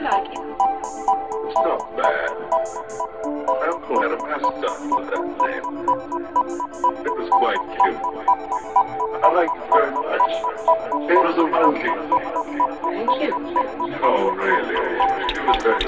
like Oh, really? It very much. It was very, very, very. I remember that.